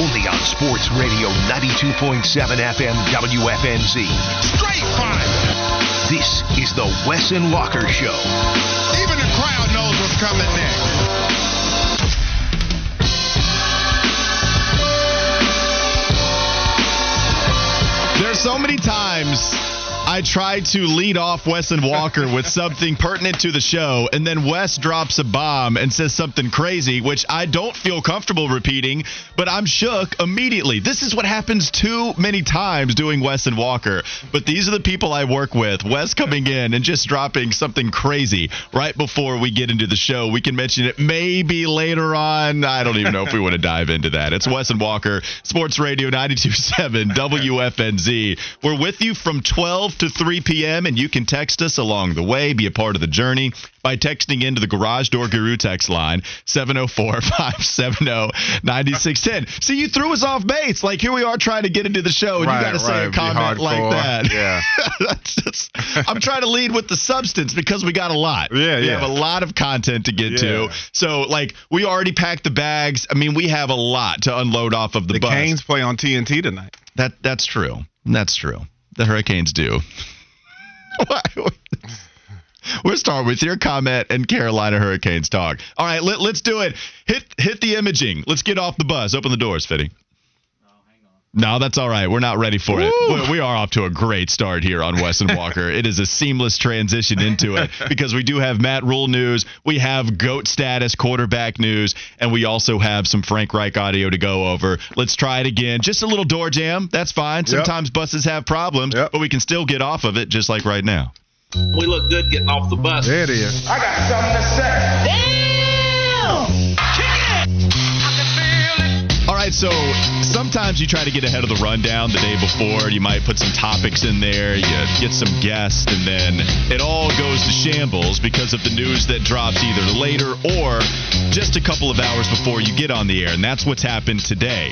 Only on Sports Radio 92.7 FM WFNZ. Straight fire. This is the Wes and Walker Show. Even the crowd knows what's coming next. There's so many times I try to lead off Wes and Walker with something pertinent to the show, and then Wes drops a bomb and says something crazy, which I don't feel comfortable repeating, but I'm shook immediately. This is what happens too many times doing Wes and Walker. But these are the people I work with. Wes coming in and just dropping something crazy right before we get into the show. We can mention it maybe later on. I don't even know if we want to dive into that. It's Wes and Walker, Sports Radio 927 WFNZ. We're with you from 12 to 3 p.m. and you can text us along the way, be a part of the journey by texting into the Garage Door Guru text line 704-570-9610. See, you threw us off base. Like here we are trying to get into the show and Right, you got to say a comment like that. Yeah. That's just, I'm trying to lead with the substance because we got a lot. Yeah, We yeah. have a lot of content to get to. So like we already packed the bags. I mean, we have a lot to unload off of the, The bus. The Canes play on TNT tonight. That that's true. That's true. The Hurricanes do. We'll start with your comment and Carolina Hurricanes talk. All right, let, let's do it. Hit hit the imaging. Let's get off the bus. Open the doors, Fitty. No, that's all right. We're not ready for it. We- We are off to a great start here on Wes and Walker. it is a seamless transition into it because we do have Matt Rhule news, we have GOAT status quarterback news, and we also have some Frank Reich audio to go over. Let's try it again. Just a little door jam. That's fine. Sometimes buses have problems, Yep. but we can still get off of it just like right now. We look good getting off the bus. There it is. I got something to say. Right, so sometimes you try to get ahead of the rundown the day before. You might put some topics in there, you get some guests, and then it all goes to shambles because of the news that drops either later or just a couple of hours before you get on the air. And that's what's happened today.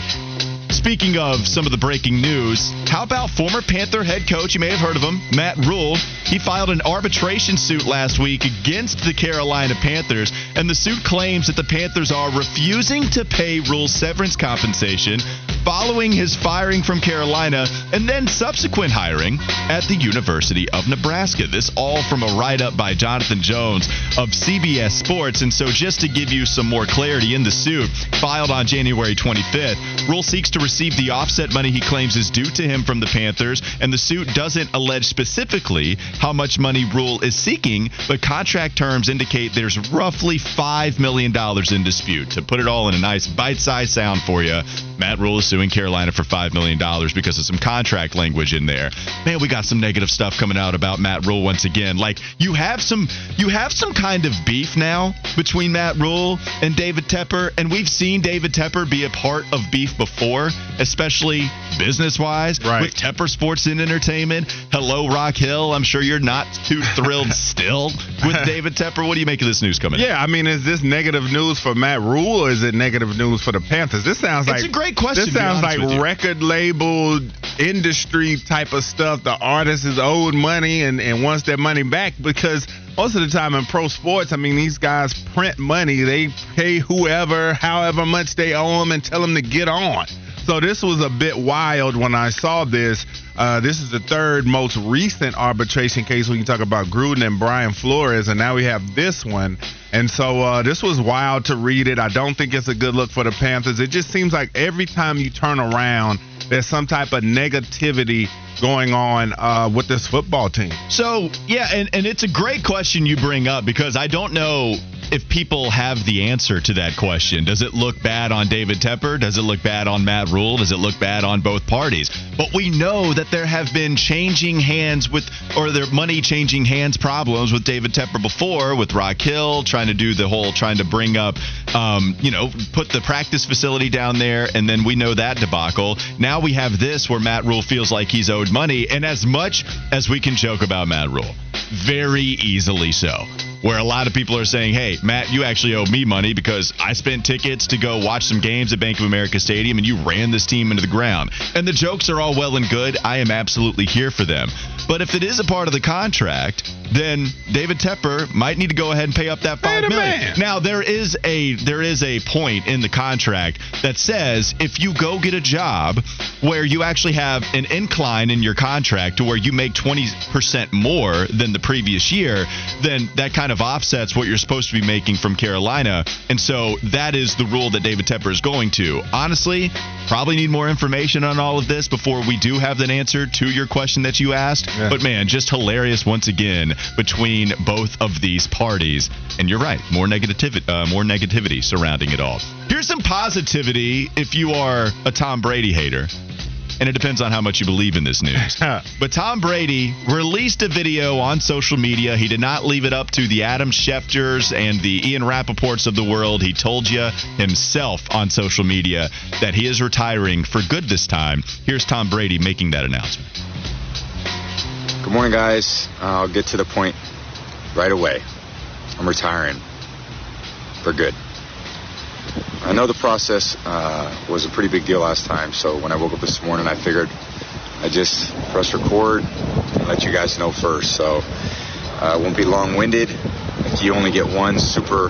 Speaking of some of the breaking news, how about former Panther head coach? You may have heard of him, Matt Rhule. He filed an arbitration suit last week against the Carolina Panthers, and the suit claims that the Panthers are refusing to pay Rhule severance compensation following his firing from Carolina and then subsequent hiring at the University of Nebraska. This all from a write up by Jonathan Jones of CBS Sports. And so, just to give you some more clarity in the suit filed on January 25th, Rhule seeks to receive the offset money he claims is due to him from the Panthers, and the suit doesn't allege specifically how much money Rhule is seeking, but contract terms indicate there's roughly $5 million in dispute. To put it all in a nice bite sized sound for you, Matt Rhule is suing Carolina for $5 million because of some contract language in there. Man, we got some negative stuff coming out about Matt Rhule once again. Like you have some you have some kind of beef now between Matt Rhule and David Tepper, and we've seen David Tepper be a part of beef before, especially business wise Right. with Tepper Sports and Entertainment. Hello, Rock Hill. I'm sure you're not too thrilled still with David Tepper. What do you make of this news coming? Yeah, I mean, is this negative news for Matt Rhule or is it negative news for the Panthers? This sounds It's like a great question, This sounds like record label industry type of stuff. The artist is owed money and, and wants their money back because most of the time in pro sports, I mean, these guys print money. They pay whoever, however much they owe them, and tell them to get on. So this was a bit wild when I saw this. Uh, this is the third most recent arbitration case when you talk about Gruden and Brian Flores, and now we have this one. And so uh, this was wild to read it. I don't think it's a good look for the Panthers. It just seems like every time you turn around, there's some type of negativity going on uh, with this football team. So yeah, and, and it's a great question you bring up because I don't know if people have the answer to that question. Does it look bad on David Tepper? Does it look bad on Matt Rhule? Does it look bad on both parties? But we know that there have been changing hands with, or there money changing hands problems with David Tepper before, with Rock Hill trying to do the whole, trying to bring up, um, you know, put the practice facility down there, and then we know that debacle. Now we have this where Matt Rhule feels like he's owed money, and as much as we can joke about Matt Rhule, very easily so where a lot of people are saying, "Hey, Matt, you actually owe me money because I spent tickets to go watch some games at Bank of America Stadium and you ran this team into the ground." And the jokes are all well and good. I am absolutely here for them. But if it is a part of the contract, then David Tepper might need to go ahead and pay up that five million. minute. Now there is a there is a point in the contract that says if you go get a job where you actually have an incline in your contract to where you make 20% more than the previous year, then that kind of offsets what you're supposed to be making from Carolina. And so that is the rule that David Tepper is going to. Honestly, probably need more information on all of this before we do have an answer to your question that you asked. But man, just hilarious once again between both of these parties. And you're right, more negativity, uh, more negativity surrounding it all. Here's some positivity if you are a Tom Brady hater. And it depends on how much you believe in this news. but Tom Brady released a video on social media. He did not leave it up to the Adam Schefters and the Ian Rappaports of the world. He told you himself on social media that he is retiring for good this time. Here's Tom Brady making that announcement. Good morning, guys. I'll get to the point right away. I'm retiring for good. I know the process uh, was a pretty big deal last time, so when I woke up this morning, I figured I'd just press record and let you guys know first. So uh, it won't be long winded. You only get one super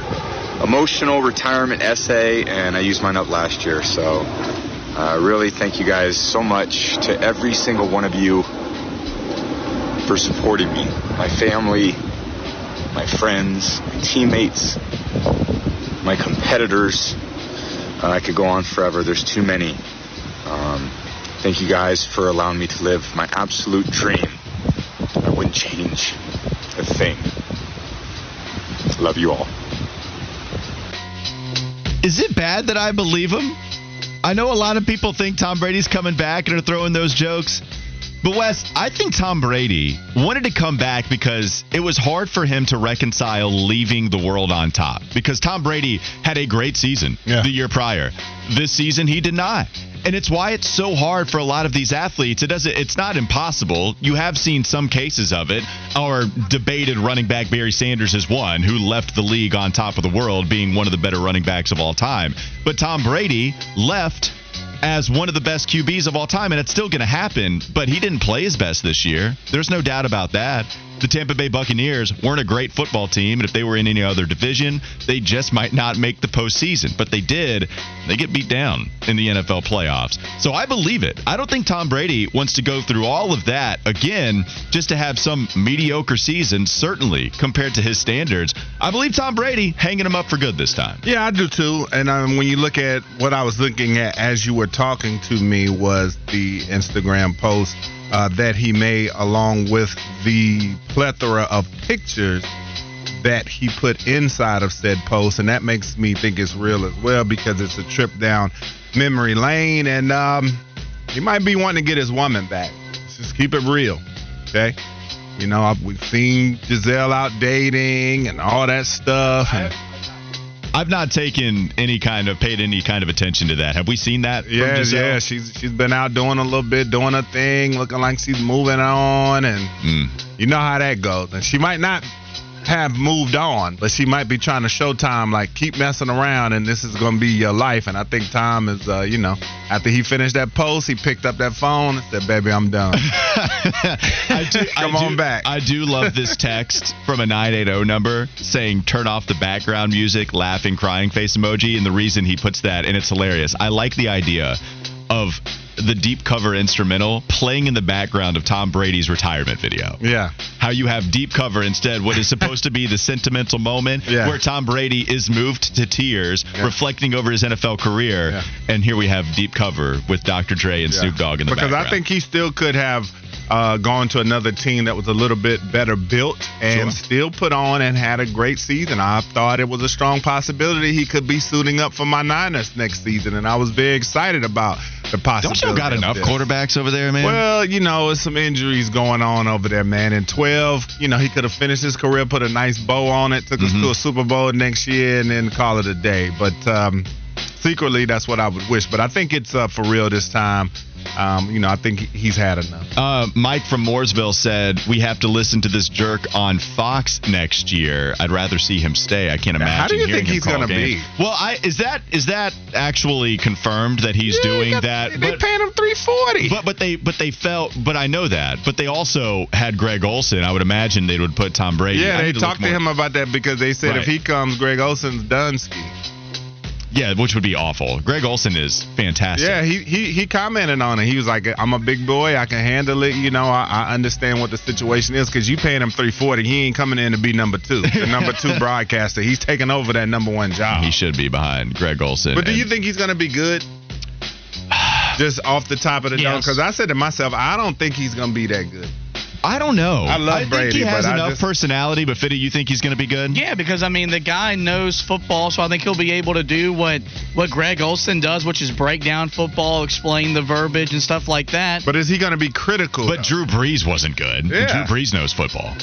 emotional retirement essay, and I used mine up last year. So uh, really thank you guys so much to every single one of you for supporting me, my family, my friends, my teammates, my competitors. Uh, I could go on forever. There's too many. Um, thank you guys for allowing me to live my absolute dream. I wouldn't change a thing. Love you all. Is it bad that I believe him? I know a lot of people think Tom Brady's coming back and are throwing those jokes. But Wes, I think Tom Brady wanted to come back because it was hard for him to reconcile leaving the world on top. Because Tom Brady had a great season Yeah. the year prior. This season he did not. And it's why it's so hard for a lot of these athletes. It doesn't it's not impossible. You have seen some cases of it. Our debated running back Barry Sanders is one who left the league on top of the world being one of the better running backs of all time. But Tom Brady left as one of the best QBs of all time, and it's still going to happen. But he didn't play his best this year. There's no doubt about that. The Tampa Bay Buccaneers weren't a great football team, and if they were in any other division, they just might not make the postseason. But they did. They get beat down in the NFL playoffs. So I believe it. I don't think Tom Brady wants to go through all of that again just to have some mediocre season, certainly compared to his standards. I believe Tom Brady hanging him up for good this time. Yeah, I do too. And um, when you look at what I was looking at as you were talking to me was the Instagram post uh, that he made along with the plethora of pictures that he put inside of said post. And that makes me think it's real as well because it's a trip down memory lane. And um, he might be wanting to get his woman back. Let's just keep it real. Okay. You know, I've- we've seen Gisele out dating and all that stuff. And, I've not taken any kind of paid any kind of attention to that. Have we seen that? Yeah, yeah. She's she's been out doing a little bit, doing her thing, looking like she's moving on, and Mm. you know how that goes. And she might not have moved on, but she might be trying to show Tom like keep messing around, and this is gonna be your life. And I think Tom is, uh, you know, after he finished that post, he picked up that phone and said, "Baby, I'm done." I do, Come I do- on back. I do love this text from a 980 number saying turn off the background music, laughing, crying face emoji. And the reason he puts that, and it's hilarious. I like the idea of the deep cover instrumental playing in the background of Tom Brady's retirement video. yeah, How you have deep cover instead, what is supposed to be the sentimental moment Yeah. where Tom Brady is moved to tears, Yeah. reflecting over his NFL career. Yeah. And here we have deep cover with Dr. Dre and. Snoop Dogg in the because background. I think he still could have uh, gone to another team that was a little bit better built and Sure. still put on and had a great season. I thought it was a strong possibility he could be suiting up for my Niners next season, and I was very excited about the possibility. Don't you got enough this. quarterbacks over there, man? Well, you know, there's some injuries going on over there, man. In 12, you know, he could have finished his career, put a nice bow on it, took us Mm-hmm. to a Super Bowl next year, and then call it a day. But um, secretly, that's what I would wish. But I think it's uh, for real this time. Um, you know, I think he's had enough. Uh, Mike from Mooresville said we have to listen to this jerk on Fox next year. I'd rather see him stay. I can't imagine. How do you think he's gonna be? Well, I is that is that actually confirmed that he's Yeah, he doing got- that? They But- paying him 340. But but they but they felt but I know that. But they also had Greg Olsen. I would imagine they would put Tom Brady. yeah, I they to talked to him about that because they said Right. if he comes, Greg Olsen's done ski. Yeah, which would be awful. Greg Olsen is fantastic. Yeah, he, he he commented on it. He was like, "I'm a big boy. I can handle it. You know, I, I understand what the situation is because you paying him 340. He ain't coming in to be number two, the number two broadcaster. He's taking over that number one job. He should be behind Greg Olsen. But do you think he's gonna be good? Just off the top of the dome, because I said to myself, I don't think he's gonna be that good. I don't know. I love i think Brady, he has enough just- personality. But Fitty, you think he's going to be good? Yeah, because I mean the guy knows football, so I think he'll be able to do what what Greg Olsen does, which is break down football, explain the verbiage and stuff like that. But is he gonna be critical? But though? Drew Brees wasn't good. Yeah. Drew Brees knows football.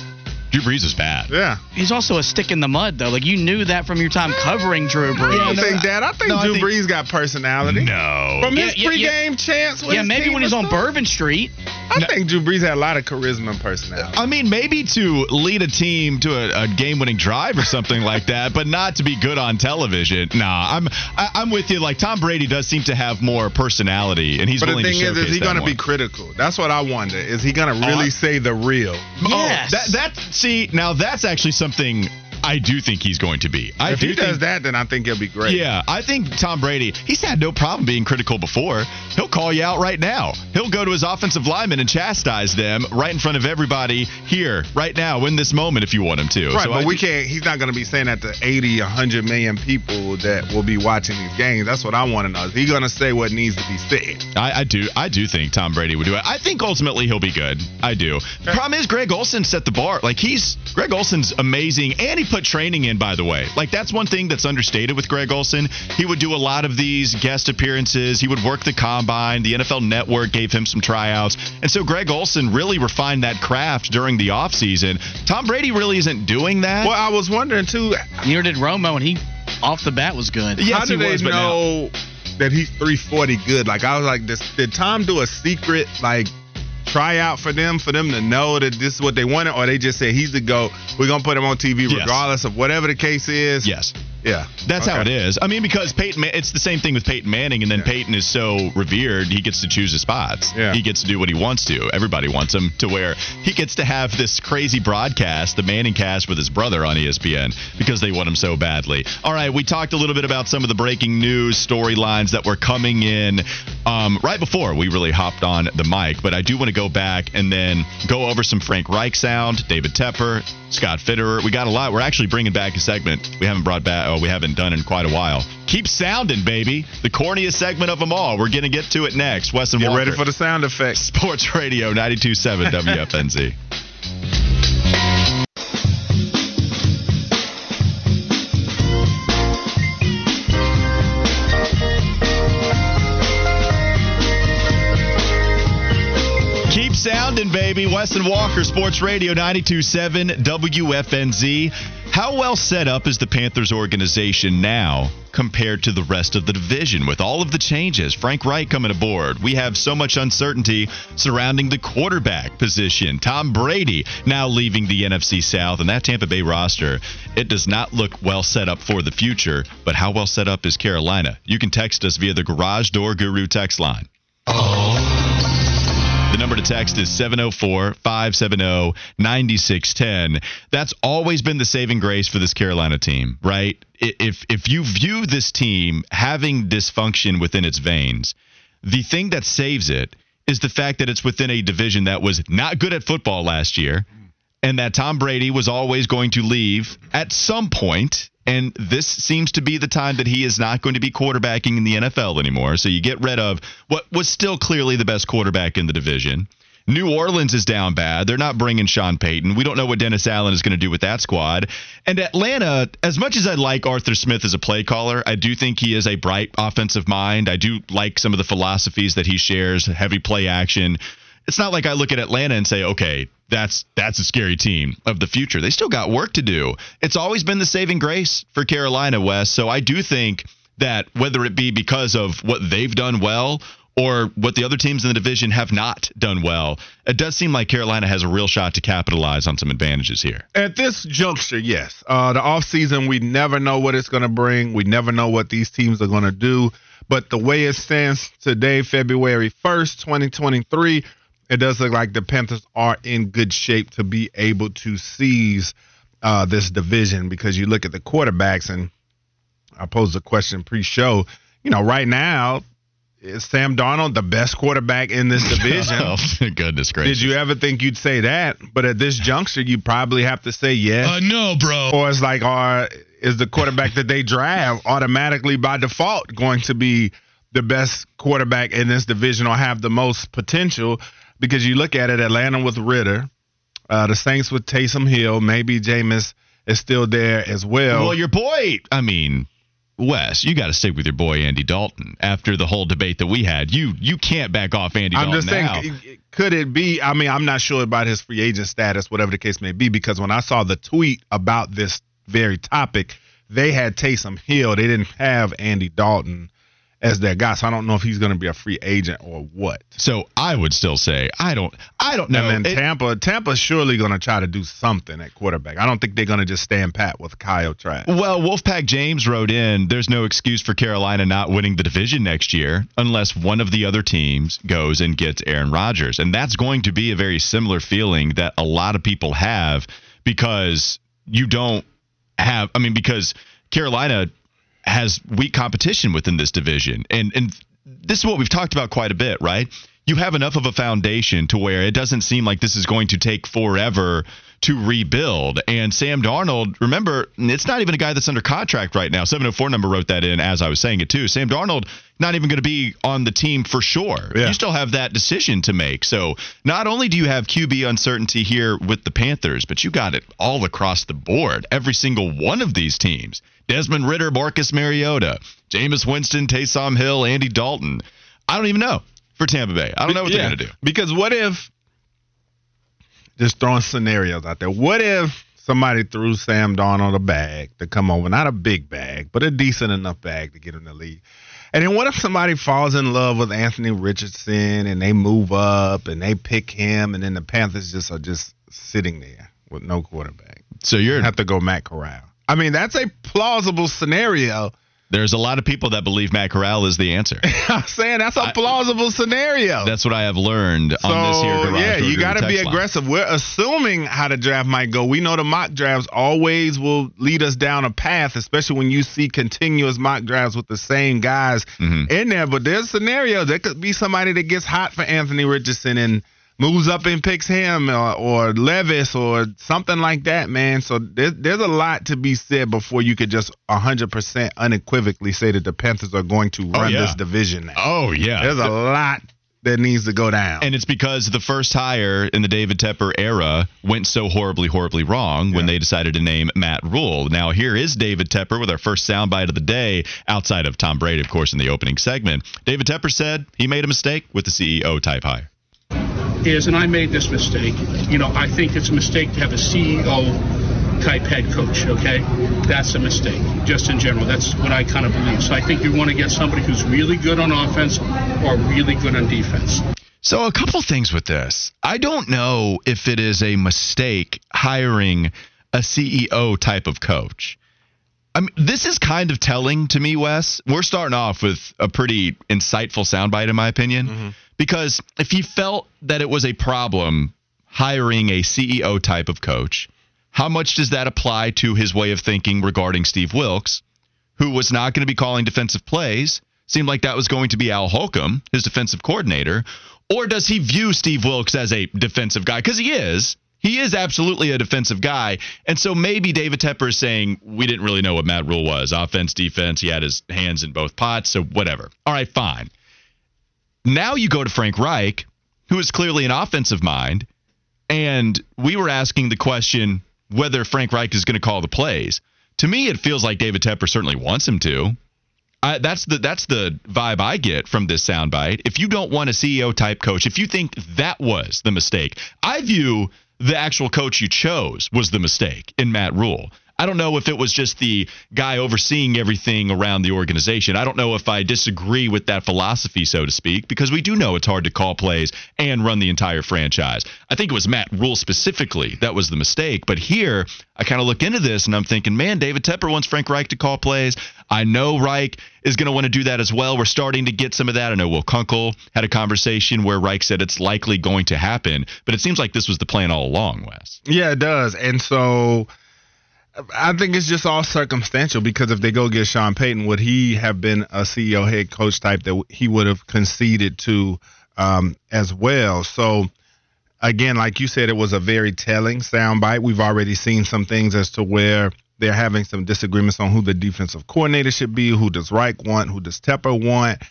Drew Brees is bad. yeah. He's also a stick in the mud, though. Like you knew that from your time covering Drew I Brees. don't no, think that. I think no, I Drew think- Brees got personality. No. From his yeah, yeah. pregame chance. with yeah, his maybe team when he's and on stuff. Bourbon Street. I think Drew Brees had a lot of charisma and personality. I mean, maybe to lead a team to a, a game-winning drive or something like that, but not to be good on television. Nah, I'm I, I'm with you. Like Tom Brady does seem to have more personality, and he's But the willing thing to is, showcase is he going to be critical? That's what I wonder. Is he going to really I- say the real? Yes. Oh, that that see now that's actually something I do think he's going to be. I if do he does think, that, then I think he'll be great. Yeah, I think Tom Brady, he's had no problem being critical before. He'll call you out right now. He'll go to his offensive linemen and chastise them right in front of everybody here, right now, in this moment, if you want him to. Right, So but I we can't. He's not going to be saying that to 80, 100 million people that will be watching these games. That's what I want to know. Is he going to say what needs to be said? I, I do. I do think Tom Brady would do it. I think ultimately he'll be good. I do. The problem is Greg Olsen set the bar. Like he's Greg Olsen's amazing, and he put training in. By the way, like that's one thing that's understated with Greg Olsen. He would do a lot of these guest appearances. He would work the combine. The NFL Network gave him some tryouts, and so Greg Olsen really refined that craft during the offseason. Tom Brady really isn't doing that. Well, I was wondering too. Neither did Romo, and he off the bat was good. Yes, how do he they was, but now- know that he's 340 good? Like I was like, this, did Tom do a secret like tryout for them for them to know that this is what they wanted, or they just said he's the goat. We're gonna put him on TV Yes. regardless of whatever the case is. Yes. Yeah. That's how it is. I mean, because Peyton, it's the same thing with Peyton Manning, and then Yeah. Peyton is so revered, he gets to choose his spots. Yeah. He gets to do what he wants to. Everybody wants him to where he gets to have this crazy broadcast, the Manning cast with his brother on ESPN, because they want him so badly. All right, we talked a little bit about some of the breaking news storylines that were coming in um, right before we really hopped on the mic, but I do want to go back and then go over some Frank Reich sound, David Tepper, Scott Fitterer. We got a lot. We're actually bringing back a segment we haven't brought back, we haven't done in quite a while. Keep sounding, baby. The corniest segment of them all. We're going to get to it next. Wes and Get Walker, ready for the sound effects. Sports Radio 92.7 WFNZ. baby. Wes and Walker, Sports Radio 92.7 WFNZ. How well set up is the Panthers organization now compared to the rest of the division with all of the changes? Frank Reich coming aboard. We have so much uncertainty surrounding the quarterback position. Tom Brady now leaving the NFC South, and that Tampa Bay roster, it does not look well set up for the future. But how well set up is Carolina? You can text us via the Garage Door Guru text line. Oh. The number to text is 704 570 9610. That's always been the saving grace for this Carolina team, right? If, if you view this team having dysfunction within its veins, the thing that saves it is the fact that it's within a division that was not good at football last year and that Tom Brady was always going to leave at some point. And this seems to be the time that he is not going to be quarterbacking in the NFL anymore. So you get rid of what was still clearly the best quarterback in the division. New Orleans is down bad. They're not bringing Sean Payton. We don't know what Dennis Allen is going to do with that squad. And Atlanta, as much as I like Arthur Smith as a play caller, I do think he is a bright offensive mind. I do like some of the philosophies that he shares, heavy play action. It's not like I look at Atlanta and say, okay, that's that's a scary team of the future. They still got work to do. It's always been the saving grace for Carolina West. So I do think that whether it be because of what they've done well or what the other teams in the division have not done well, it does seem like Carolina has a real shot to capitalize on some advantages here. At this juncture, yes. Uh, the offseason, we never know what it's going to bring. We never know what these teams are going to do. But the way it stands today, February 1st, 2023, it does look like the Panthers are in good shape to be able to seize uh, this division because you look at the quarterbacks, and I posed a question pre show. You know, right now, is Sam Darnold the best quarterback in this division? oh, goodness gracious. Did you ever think you'd say that? But at this juncture, you probably have to say yes. Uh, no, bro. Or it's like, are, is the quarterback that they draft automatically by default going to be the best quarterback in this division or have the most potential? Because you look at it, Atlanta with Ridder, uh, the Saints with Taysom Hill, maybe Jameis is still there as well. Well, your boy, I mean, Wes, you got to stick with your boy Andy Dalton. After the whole debate that we had, you you can't back off Andy I'm Dalton just now. saying, could it be? I mean, I'm not sure about his free agent status, whatever the case may be, because when I saw the tweet about this very topic, they had Taysom Hill. They didn't have Andy Dalton as their guy. So I don't know if he's going to be a free agent or what. So I would still say I don't I don't know. And then It- Tampa, Tampa's surely going to try to do something at quarterback. I don't think they're going to just stand pat with Kyle Trask. Well, Wolfpack James wrote in there's no excuse for Carolina not winning the division next year unless one of the other teams goes and gets Aaron Rodgers. And that's going to be a very similar feeling that a lot of people have because you don't have I mean because Carolina has weak competition within this division. And and this is what we've talked about quite a bit, right? You have enough of a foundation to where it doesn't seem like this is going to take forever to rebuild. And Sam Darnold, remember, it's not even a guy that's under contract right now. 704 number wrote that in as I was saying it too. Sam Darnold not even going to be on the team for sure. Yeah. You still have that decision to make. So not only do you have QB uncertainty here with the Panthers, but you got it all across the board. Every single one of these teams. Desmond Ridder, Marcus Mariota, Jameis Winston, Taysom Hill, Andy Dalton. I don't even know for Tampa Bay. I don't know what Yeah, they're going to do. Because what if, just throwing scenarios out there, what if somebody threw Sam Darnold a bag to come over, not a big bag, but a decent enough bag to get him the league? And then what if somebody falls in love with Anthony Richardson and they move up and they pick him, and then the Panthers just are just sitting there with no quarterback? So you're have to go Matt Corral. I mean, that's a plausible scenario. There's a lot of people that believe Matt Corral is the answer. I'm saying that's a plausible scenario. That's what I have learned on this here garage. yeah, you got to be aggressive. We're assuming how the draft might go. We know the mock drafts always will lead us down a path, especially when you see continuous mock drafts with the same guys Mm-hmm. in there. But there's scenarios. There could be somebody that gets hot for Anthony Richardson and moves up and picks him or, or Levis or something like that, man. So there's, there's a lot to be said before you could just 100% unequivocally say that the Panthers are going to oh, run yeah. this division now. Oh yeah, There's a lot that needs to go down. And it's because the first hire in the David Tepper era went so horribly, horribly wrong when they decided to name Matt Rhule. Now, here is David Tepper with our first soundbite of the day, outside of Tom Brady, of course, in the opening segment. David Tepper said he made a mistake with the CEO type hire. Is, and I made this mistake. You know, I think it's a mistake to have a CEO type head coach. Okay, that's a mistake. Just in general, that's what I kind of believe. So I think you want to get somebody who's really good on offense or really good on defense. So, a couple things with this. I don't know if it is a mistake hiring a CEO type of coach. I mean, this is kind of telling to me, Wes. We're starting off with a pretty insightful soundbite, in my opinion, mm-hmm. Because if he felt that it was a problem hiring a CEO type of coach, how much does that apply to his way of thinking regarding Steve Wilks, who was not going to be calling defensive plays? Seemed like that was going to be Al Holcomb, his defensive coordinator. Or does he view Steve Wilks as a defensive guy? Because he is. He is absolutely a defensive guy. And so maybe David Tepper is saying, we didn't really know what Matt Rhule was offense, defense. He had his hands in both pots. So whatever. All right, fine. Now you go to Frank Reich, who is clearly an offensive mind, and we were asking the question whether Frank Reich is going to call the plays. To me, it feels like David Tepper certainly wants him to. I, that's the that's the vibe I get from this soundbite. If you don't want a CEO type coach, if you think that was the mistake, I view the actual coach you chose was the mistake in Matt Rhule. I don't know if it was just the guy overseeing everything around the organization. I don't know if I disagree with that philosophy, so to speak, because we do know it's hard to call plays and run the entire franchise. I think it was Matt Rhule specifically that was the mistake. But here, I kind of look into this and I'm thinking, man, David Tepper wants Frank Reich to call plays. I know Reich is going to want to do that as well. We're starting to get some of that. I know Will Kunkel had a conversation where Reich said it's likely going to happen, but it seems like this was the plan all along, Wes. Yeah, it does. And so I think it's just all circumstantial because if they go get Sean Payton, would he have been a CEO head coach type that he would have conceded to um, as well? So again, like you said, it was a very telling soundbite. We've already seen some things as to where they're having some disagreements on who the defensive coordinator should be, who does Reich want, who does Tepper want.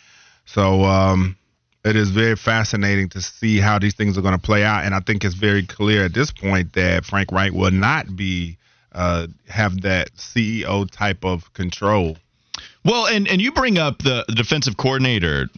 So um, it is very fascinating to see how these things are going to play out. And I think it's very clear at this point that Frank Reich will not be uh, have that CEO type of control. Well, and, and you bring up the defensive coordinator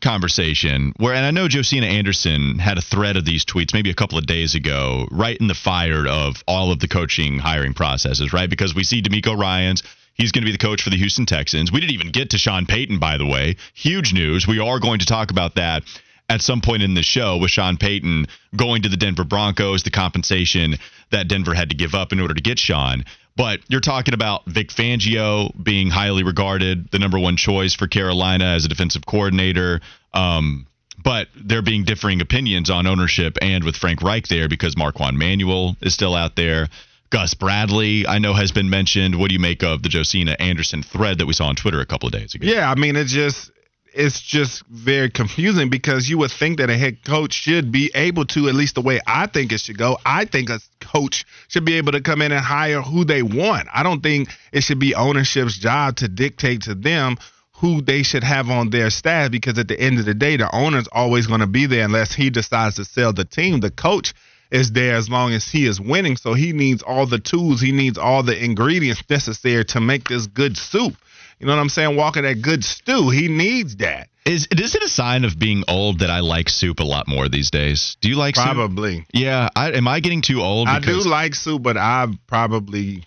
conversation, where, and I know Josina Anderson had a thread of these tweets maybe a couple of days ago, right in the fire of all of the coaching hiring processes, right? Because we see DeMeco Ryans. He's going to be the coach for the Houston Texans. We didn't even get to Sean Payton, by the way. Huge news. We are going to talk about that at some point in the show with Sean Payton going to the Denver Broncos, the compensation that Denver had to give up in order to get Sean. But you're talking about Vic Fangio being highly regarded, the number one choice for Carolina as a defensive coordinator. Um, but there being differing opinions on ownership and with Frank Reich there because Marquand Manuel is still out there. Gus Bradley, I know, has been mentioned. What do you make of the Josina Anderson thread that we saw on Twitter a couple of days ago? Yeah, I mean, it's just it's just very confusing because you would think that a head coach should be able to, at least the way I think it should go. I think a coach should be able to come in and hire who they want. I don't think it should be ownership's job to dictate to them who they should have on their staff because at the end of the day, the owner's always going to be there unless he decides to sell the team. The coach is there as long as he is winning. So he needs all the tools, he needs all the ingredients necessary to make this good soup. You know what I'm saying? Walking that good stew. He needs that. Is is it a sign of being old that I like soup a lot more these days? Do you like probably? Soup? Probably. Yeah. I, am I getting too old? I do like soup, but I probably,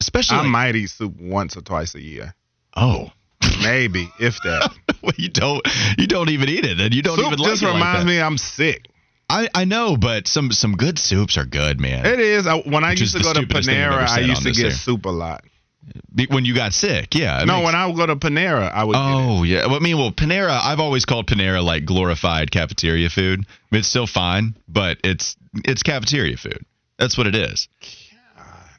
especially, I like, might eat soup once or twice a year. Oh, maybe if that. well, you don't you don't even eat it, and you don't soup even. Just like reminds like me I'm sick. I, I know, but some some good soups are good, man. It is. When I used to go to Panera, I used to get soup a lot. When you got sick, yeah. No, makes... when I would go to Panera, I would. Oh yeah. Well, I mean, well, Panera. I've always called Panera like glorified cafeteria food. It's still fine, but it's it's cafeteria food. That's what it is.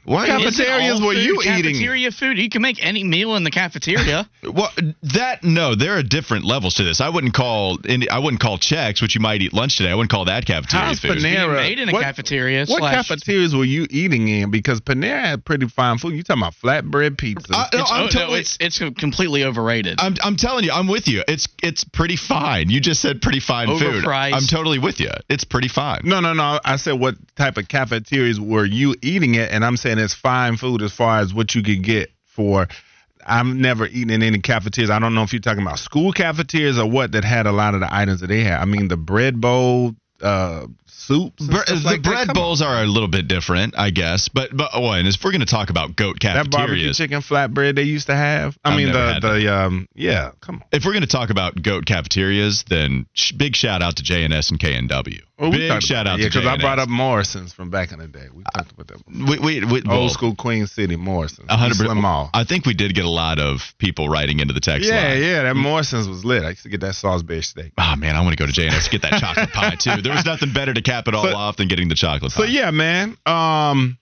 What cafeterias were you cafeteria eating? Cafeteria food. You can make any meal in the cafeteria. well, that no, there are different levels to this. I wouldn't call any, I wouldn't call Chex, which you might eat lunch today. I wouldn't call that cafeteria How's food. Panera made in a what, cafeteria. What slash, cafeterias were you eating in? Because Panera had pretty fine food. You talking about flatbread pizza? I, no, it's, I'm oh, totally, no, it's it's completely overrated. I'm I'm telling you, I'm with you. It's it's pretty fine. You just said pretty fine Overpriced. food. I'm totally with you. It's pretty fine. No, no, no. I said what type of cafeterias were you eating at? And I'm saying it's fine food as far as what you can get for. I'm never eaten in any cafeterias. I don't know if you're talking about school cafeterias or what that had a lot of the items that they had. I mean, the bread bowl, uh, soups. Bre- the like bread bowls on. are a little bit different, I guess. But but oh, and if we're going to talk about goat cafeterias, that barbecue chicken flatbread they used to have. I I've mean the the um yeah. Come on. If we're going to talk about goat cafeterias, then sh- big shout out to JNS and K&W. Well, we big shout out yeah, because I brought up Morrison's from back in the day. We talked about that. We, we, we, Old well, school Queen City Morrison's. hundred Slim Mall. I think we did get a lot of people writing into the text Yeah, line. yeah, that Morrison's was lit. I used to get that Salisbury steak. Oh man, I want to go to JNS to get that chocolate pie too. There was nothing better to cap it all So- off than getting the chocolate pie. So yeah, man. Um,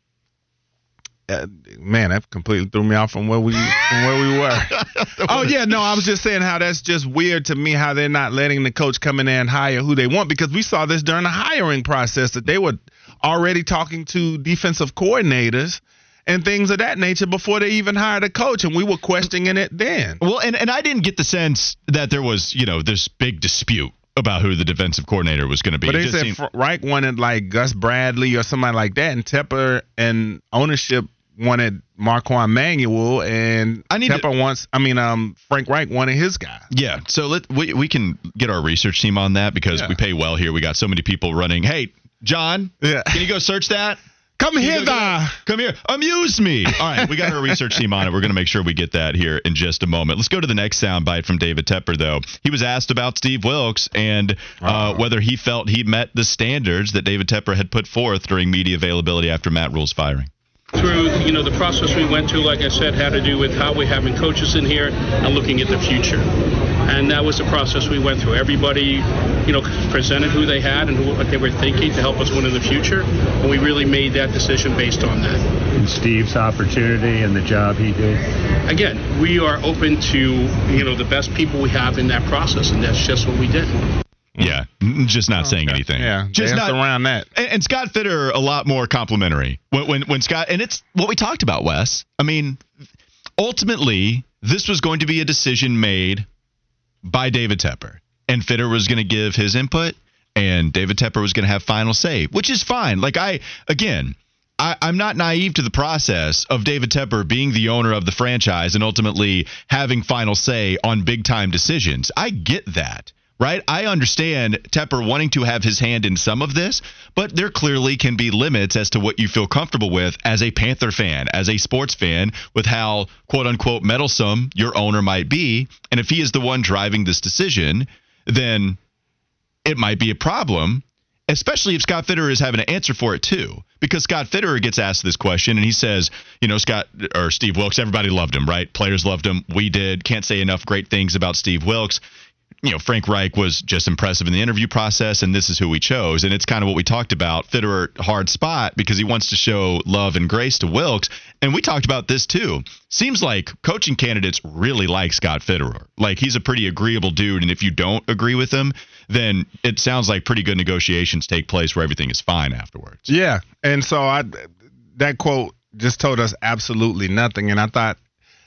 uh, man, that completely threw me off from where we from where we were. oh yeah, no, I was just saying how that's just weird to me how they're not letting the coach come in there and hire who they want because we saw this during the hiring process that they were already talking to defensive coordinators and things of that nature before they even hired a coach, and we were questioning it then. Well, and, and I didn't get the sense that there was, you know, this big dispute about who the defensive coordinator was going to be. But they said seemed- Reich wanted like Gus Bradley or somebody like that, and Tepper and ownership wanted Marquand Manuel, and I need to- Tepper wants. I mean, um, Frank Reich wanted his guy. Yeah, so let we we can get our research team on that because Yeah. we pay well here. We got so many people running. Hey, John, Yeah. can you go search that? Come Can you here, go- Come here. Amuse me. All right, we got our research team on it. We're going to make sure we get that here in just a moment. Let's go to the next soundbite from David Tepper, though. He was asked about Steve Wilks and uh, whether he felt he met the standards that David Tepper had put forth during media availability after Matt Rhule's firing. through you know the process we went through like i said had to do with how we're having coaches in here and looking at the future and that was the process we went through everybody you know presented who they had and who, what they were thinking to help us win in the future and we really made that decision based on that and Steve's opportunity and the job he did. again we are open to you know the best people we have in that process and that's just what we did Yeah, just not saying anything. Yeah, just not around that. And, and Scott Fitter a lot more complimentary when, when when Scott and it's what we talked about, Wes. I mean, ultimately, this was going to be a decision made by David Tepper, and Fitter was going to give his input, and David Tepper was going to have final say, which is fine. Like I again. I, I'm not naive to the process of David Tepper being the owner of the franchise and ultimately having final say on big time decisions. I get that right? I understand Tepper wanting to have his hand in some of this, but there clearly can be limits as to what you feel comfortable with as a Panther fan, as a sports fan, with how quote unquote meddlesome your owner might be. And if he is the one driving this decision, then it might be a problem. Especially if Scott Fitterer is having to answer for it too, because Scott Fitterer gets asked this question and he says, you know, Scott or Steve Wilks, everybody loved him, right? Players loved him. We did. Can't say enough great things about Steve Wilks you know, Frank Reich was just impressive in the interview process, and this is who we chose. And it's kind of what we talked about. Fitterer hard spot because he wants to show love and grace to Wilks, and we talked about this too. Seems like coaching candidates really like Scott Fitterer. Like he's a pretty agreeable dude, and if you don't agree with him, then it sounds like pretty good negotiations take place where everything is fine afterwards. Yeah, and so I that quote just told us absolutely nothing, and I thought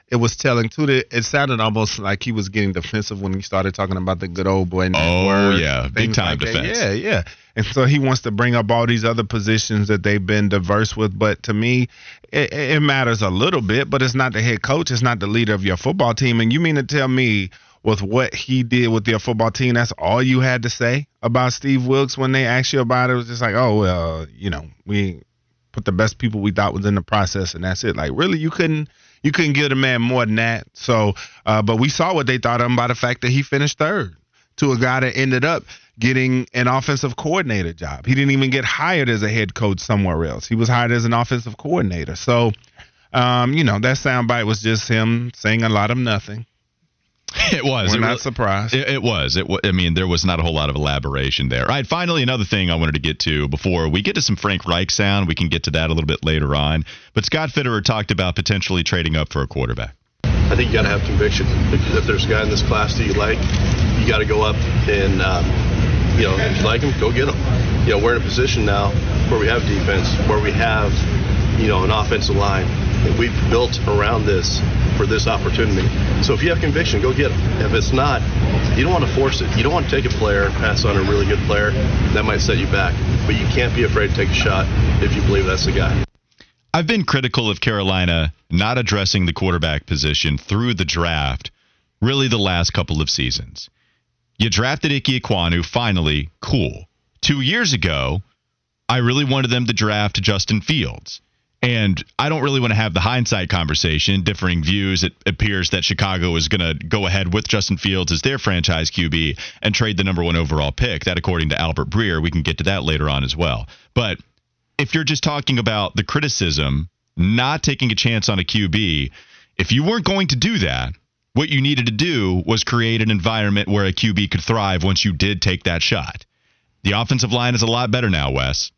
it was telling too. That it sounded almost like he was getting defensive when he started talking about the good old boy. Oh, yeah. Big time like that. defense. Yeah, yeah. And so he wants to bring up all these other positions that they've been diverse with. But to me, it, it matters a little bit. But it's not the head coach. It's not the leader of your football team. And you mean to tell me with what he did with your football team, that's all you had to say about Steve Wilks when they asked you about it? It was just like, oh well, you know, we put the best people we thought was in the process, and that's it. Like, really, you couldn't you couldn't give the man more than that. So, uh, but we saw what they thought of him by the fact that he finished third to a guy that ended up getting an offensive coordinator job. He didn't even get hired as a head coach somewhere else. He was hired as an offensive coordinator. So, um, you know, that soundbite was just him saying a lot of nothing. It was. We're It not really- surprised. It, it was. It. I mean, there was not a whole lot of elaboration there. All right. Finally, another thing I wanted to get to before we get to some Frank Reich sound. We can get to that a little bit later on. But Scott Fitterer talked about potentially trading up for a quarterback. I think you got to have conviction. If, if there's a guy in this class that you like, you got to go up and, um, you know, if you like him, go get him. You know, we're in a position now where we have defense, where we have, you know, an offensive line, we've built around this for this opportunity. So if you have conviction, go get him. If it's not, you don't want to force it. You don't want to take a player and pass on a really good player. That might set you back. But you can't be afraid to take a shot if you believe that's the guy. I've been critical of Carolina not addressing the quarterback position through the draft, really the last couple of seasons. You drafted Ickey Ekwonu, finally, cool. Two years ago, I really wanted them to draft Justin Fields. And I don't really want to have the hindsight conversation, differing views. It appears that Chicago is going to go ahead with Justin Fields as their franchise QB and trade the number one overall pick. That, according to Albert Breer, we can get to that later on as well. But if you're just talking about the criticism, not taking a chance on a QB, if you weren't going to do that, what you needed to do was create an environment where a QB could thrive once you did take that shot. The offensive line is a lot better now, Wes.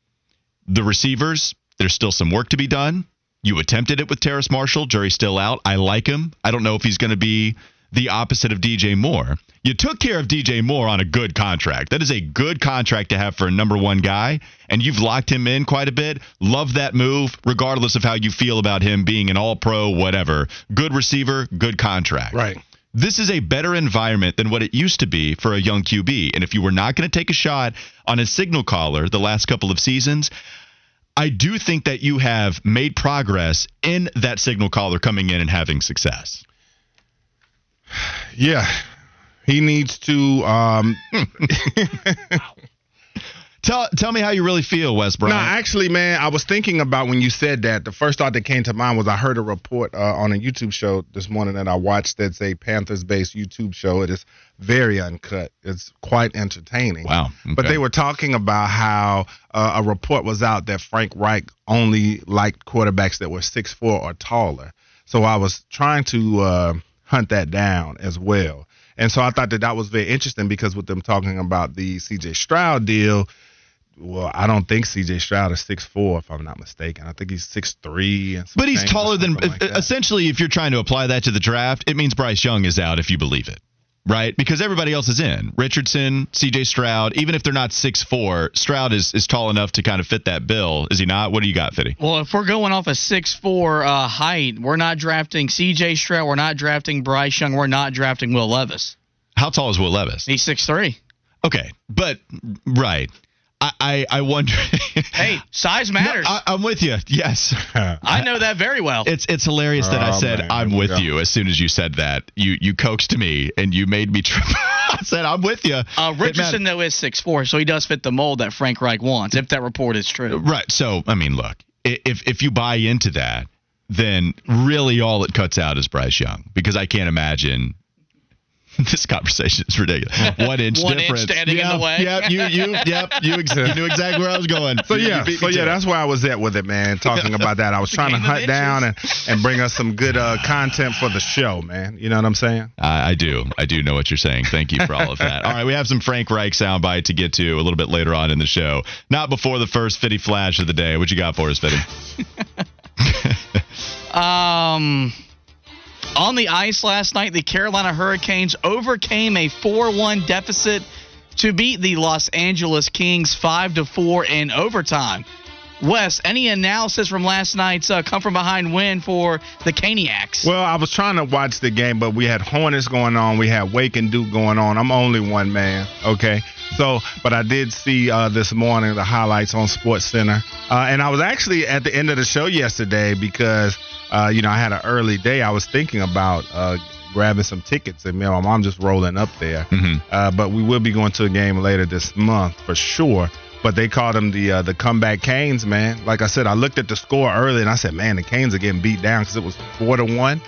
The receivers, there's still some work to be done. You attempted it with Terrace Marshall. Jury's still out. I like him. I don't know if he's going to be the opposite of DJ Moore. You took care of DJ Moore on a good contract. That is a good contract to have for a number one guy, and you've locked him in quite a bit. Love that move, regardless of how you feel about him being an all pro, whatever. Good receiver, good contract. Right. this is a better environment than what it used to be for a young QB. And if you were not going to take a shot on a signal caller the last couple of seasons, I do think that you have made progress in that signal caller coming in and having success. Yeah. He needs to um Tell tell me how you really feel, Wes Bryant. No, actually, man, I was thinking about when you said that. The first thought that came to mind was I heard a report uh, on a YouTube show this morning that I watched. That's a Panthers-based YouTube show. It is very uncut. It's quite entertaining. Wow. But they were talking about how uh, a report was out that Frank Reich only liked quarterbacks that were six four or taller. So I was trying to uh, hunt that down as well. And so I thought that that was very interesting because with them talking about the CJ Stroud deal, well, I don't think CJ Stroud is six four if I'm not mistaken. I think he's six three. But he's taller than essentially. If you're trying to apply that to the draft, it means Bryce Young is out if you believe it, right? Because everybody else is in. Richardson, C.J. Stroud, even if they're not six four, Stroud is is tall enough to kind of fit that bill. Is he not? What do you got, Fitty? Well, if we're going off a six four uh, height, we're not drafting C.J. Stroud. We're not drafting Bryce Young. We're not drafting Will Levis. How tall is Will Levis? He's six three. Okay, but right. I I, I wonder. hey, size matters. I, I'm with you. Yes, I know that very well. It's it's hilarious that I Oh, said man, I'm with you as soon as you said that. You you coaxed me and you made me trip. I said I'm with you. Uh, Richardson though is six four, so he does fit the mold that Frank Reich wants. If that report is true, Right. So I mean, look, if if you buy into that, then really all it cuts out is Bryce Young because I can't imagine. This conversation is ridiculous. One inch One inch difference. standing in yep, the way. Yep. You you yep. You, ex- you knew exactly where I was going. So yeah, so yeah, that's where I was at with it, man. Talking about that, I was trying to hunt down and, and bring us some good uh, content for the show, man. You know what I'm saying? I, I do. I do know what you're saying. Thank you for all of that. All right, we have some Frank Reich soundbite to get to a little bit later on in the show. Not before the first Fitty flash of the day. What you got for us, Fitty? Um, on the ice last night, the Carolina Hurricanes overcame a 4-1 deficit to beat the Los Angeles Kings 5 4 in overtime. Wes, any analysis from last night's uh, come from behind win for the Caniacs? Well, I was trying to watch the game, but we had Hornets going on, we had Wake and Duke going on. I'm only one man, okay? So, but I did see uh, this morning the highlights on Sports Center, uh, and I was actually at the end of the show yesterday because, uh, you know, I had an early day. I was thinking about uh, grabbing some tickets, and man, my mom just rolling up there. Mhm. Uh, but we will be going to a game later this month for sure. But they called them the uh, the comeback Canes, man. Like I said, I looked at the score early and I said, man, the Canes are getting beat down because it was four to one.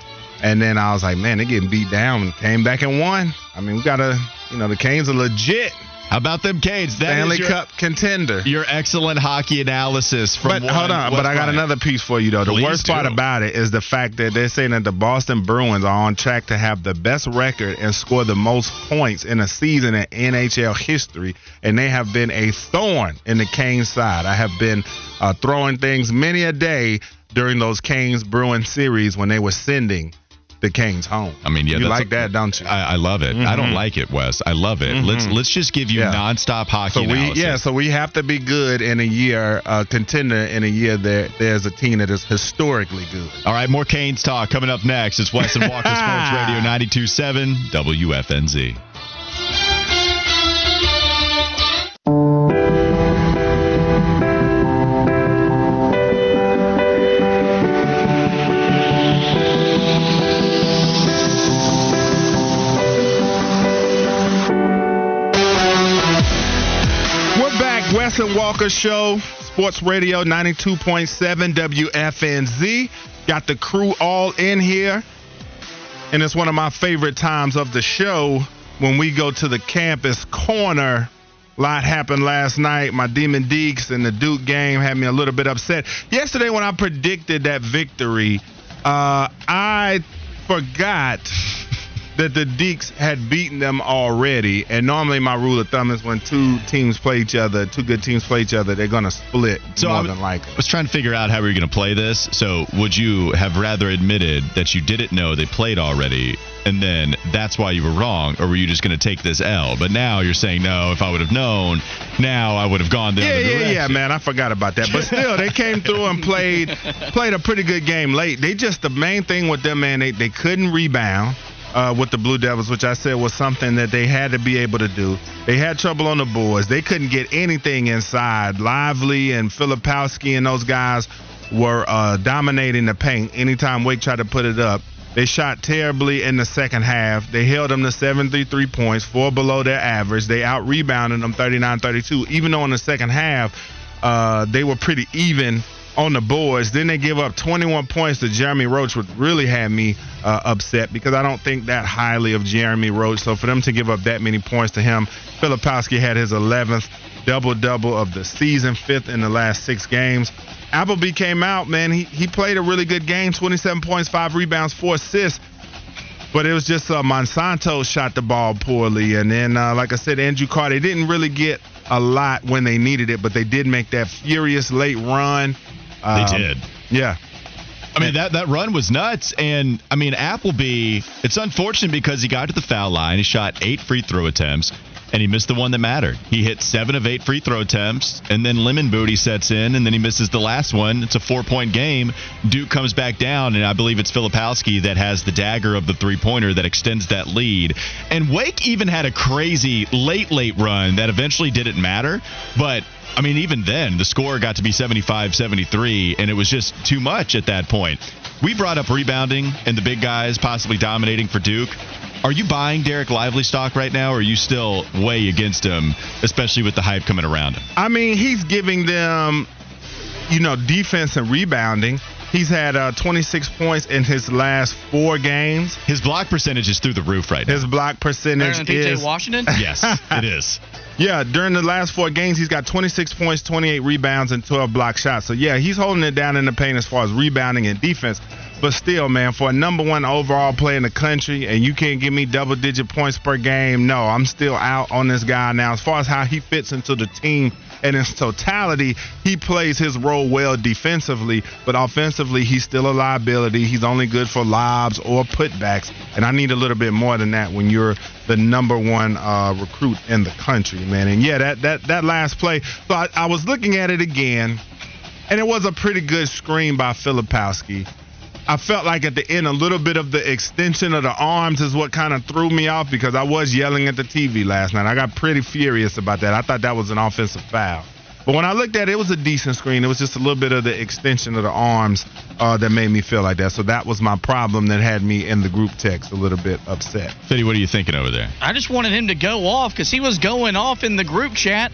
And then I was like, man, they're getting beat down and came back and won. I mean, we gotta, you know, the Canes are legit How about them Canes? That Stanley your, Cup contender. Your excellent hockey analysis from But one hold on, but I got another piece for you though. The Please worst part about it is the fact that they're saying that the Boston Bruins are on track to have the best record and score the most points in a season in NHL history, and they have been a thorn in the Canes side. I have been uh, throwing things many a day during those Canes Bruins series when they were sending the Canes home. I mean, yeah, you like a- that, don't you? I, I love it. I don't Mhm. like it, Wes. I love it. Let's Mhm. let's just give you Yeah. nonstop hockey So we analysis. yeah, so we have to be good in a year, uh, contender in a year that there's a team that is historically good. All right, more Canes talk coming up next. It's Wes and Walker Sports Radio 92.7 WFNZ. Walker Show, Sports Radio 92.7 WFNZ. Got the crew all in here. And it's one of my favorite times of the show when we go to the campus corner. A lot happened last night. My Demon Deacs and the Duke game had me a little bit upset. Yesterday, when I predicted that victory, uh, I forgot that the Deacs had beaten them already. And normally, my rule of thumb is when two teams play each other, two good teams play each other, they're going to split So more I w- than likely. I was trying to figure out how we were going to play this. So would you have rather admitted that you didn't know they played already, and then that's why you were wrong, or were you just going to take this L? But now you're saying no. If I would have known, now I would have gone the Yeah, other yeah, direction. yeah, man. I forgot about that. But still, they came through and played played a pretty good game late. They just the main thing with them, man. They they couldn't rebound. Uh, with the Blue Devils, which I said was something that they had to be able to do. They had trouble on the boards. They couldn't get anything inside. Lively and Filipowski and those guys were uh, dominating the paint anytime Wake tried to put it up. They shot terribly in the second half. They held them to 73 points, four below their average. They out rebounded them 39 32, even though in the second half uh, they were pretty even on the boards. Then they give up 21 points to Jeremy Roach, which really had me uh, upset because I don't think that highly of Jeremy Roach. So for them to give up that many points to him, Filipowski had his 11th double double of the season, fifth in the last six games. Appleby came out, man. He he played a really good game, 27 points, five rebounds, four assists. But it was just uh, Monsanto shot the ball poorly, and then uh, like I said, Andrew Carter didn't really get a lot when they needed it, but they did make that furious late run. Um, they did. Yeah. I mean that that run was nuts, and I mean Appleby. It's unfortunate because he got to the foul line. He shot eight free throw attempts and he missed the one that mattered. He hit seven of eight free throw attempts, and then lemon booty sets in, and then he misses the last one. It's a four point game. Duke comes back down, and I believe it's Filipowski that has the dagger of the three pointer that extends that lead. And Wake even had a crazy late, late run that eventually didn't matter, but I mean, even then, the score got to be 75 73, and it was just too much at that point. We brought up rebounding and the big guys possibly dominating for Duke. Are you buying Dereck Lively stock right now, or are you still way against him, especially with the hype coming around him? I mean, he's giving them, you know, defense and rebounding. He's had uh, 26 points in his last four games. His block percentage is through the roof right now. His block percentage Better than is PJ Washington. yes, it is. Yeah, during the last four games, he's got 26 points, 28 rebounds, and 12 block shots. So yeah, he's holding it down in the paint as far as rebounding and defense. But still, man, for a number one overall player in the country, and you can't give me double digit points per game, no, I'm still out on this guy now. As far as how he fits into the team in totality, he plays his role well defensively, but offensively, he's still a liability. He's only good for lobs or putbacks, and I need a little bit more than that when you're the number one uh, recruit in the country, man. And yeah, that that that last play. So I, I was looking at it again, and it was a pretty good screen by Filipowski. I felt like at the end, a little bit of the extension of the arms is what kind of threw me off because I was yelling at the TV last night. I got pretty furious about that. I thought that was an offensive foul. But when I looked at it, it was a decent screen. It was just a little bit of the extension of the arms uh, that made me feel like that. So that was my problem that had me in the group text a little bit upset. Fitty, what are you thinking over there? I just wanted him to go off because he was going off in the group chat.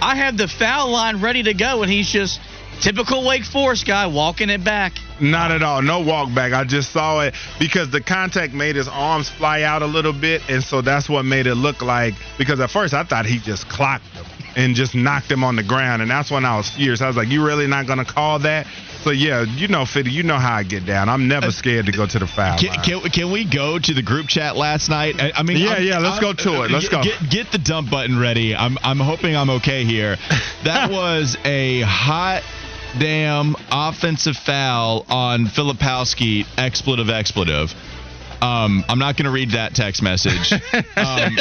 I had the foul line ready to go, and he's just typical Wake Forest guy walking it back. Not at all. No walk back. I just saw it because the contact made his arms fly out a little bit, and so that's what made it look like. Because at first I thought he just clocked him and just knocked him on the ground, and that's when I was fierce. I was like, "You really not gonna call that?" So yeah, you know, Fitty, you know how I get down. I'm never scared to go to the foul can, line. Can, can we go to the group chat last night? I, I mean, yeah, I'm, yeah. Let's I'm, go to it. Let's go. Get, get the dump button ready. I'm I'm hoping I'm okay here. That was a hot damn offensive foul on Filipowski, expletive, expletive. Um, I'm not going to read that text message. Um,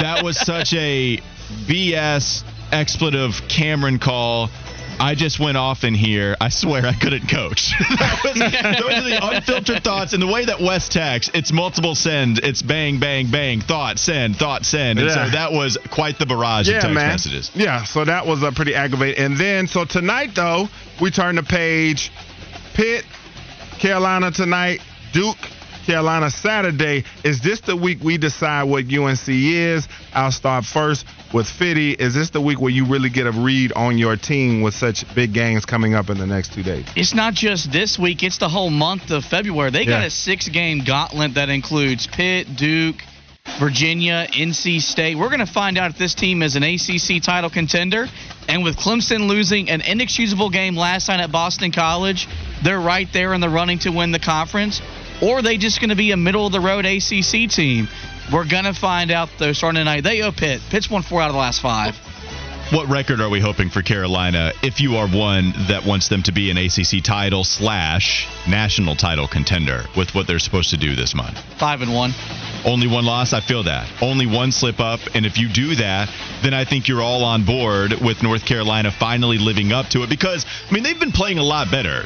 that was such a BS expletive Cameron call. I just went off in here. I swear I couldn't coach. was, those are the unfiltered thoughts. And the way that Wes texts, it's multiple send. It's bang, bang, bang, thought, send, thought, send. And Yeah. so that was quite the barrage yeah, of text man. messages. Yeah, so that was a pretty aggravating. And then, so tonight though, we turn the page. Pitt, Carolina tonight. Duke, Carolina Saturday. Is this the week we decide what UNC is? I'll start first with Fitty. Is this the week where you really get a read on your team with such big games coming up in the next two days? It's not just this week, it's the whole month of February. They got Yeah. a six game gauntlet that includes Pitt, Duke, Virginia, NC State. We're going to find out if this team is an ACC title contender. And with Clemson losing an inexcusable game last night at Boston College, they're right there in the running to win the conference. Or are they just going to be a middle of the road ACC team? We're going to find out though starting tonight. They owe Pitt. Pitt's won four out of the last five. What record are we hoping for Carolina if you are one that wants them to be an ACC title slash national title contender with what they're supposed to do this month? Five and one. Only one loss, I feel that. Only one slip up, and if you do that, then I think you're all on board with North Carolina finally living up to it because I mean they've been playing a lot better.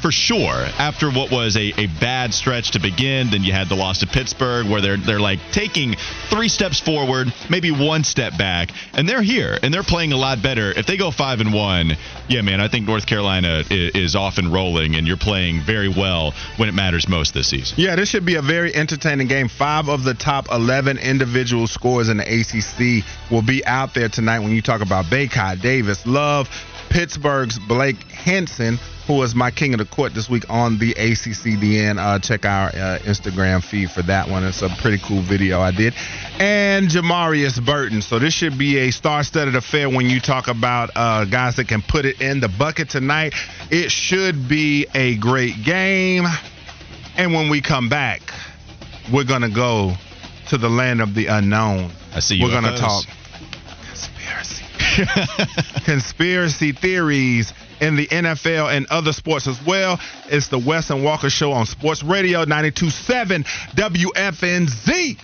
For sure. After what was a, a bad stretch to begin, then you had the loss to Pittsburgh, where they're they're like taking three steps forward, maybe one step back, and they're here and they're playing a lot better. If they go five and one, yeah, man, I think North Carolina is, is off and rolling, and you're playing very well when it matters most this season. Yeah, this should be a very entertaining game. Five of the top 11 individual scores in the ACC will be out there tonight when you talk about Bacot, Davis, Love, Pittsburgh's Blake Hinson, who was my king of the court this week on the ACCDN. Uh, check our uh, Instagram feed for that one. It's a pretty cool video I did. And Jamarius Burton. So this should be a star-studded affair when you talk about uh, guys that can put it in the bucket tonight. It should be a great game. And when we come back, we're gonna go to the land of the unknown. I see. You. We're gonna talk conspiracy conspiracy theories in the NFL and other sports as well. It's the Wes and Walker Show on Sports Radio 927 WFNZ.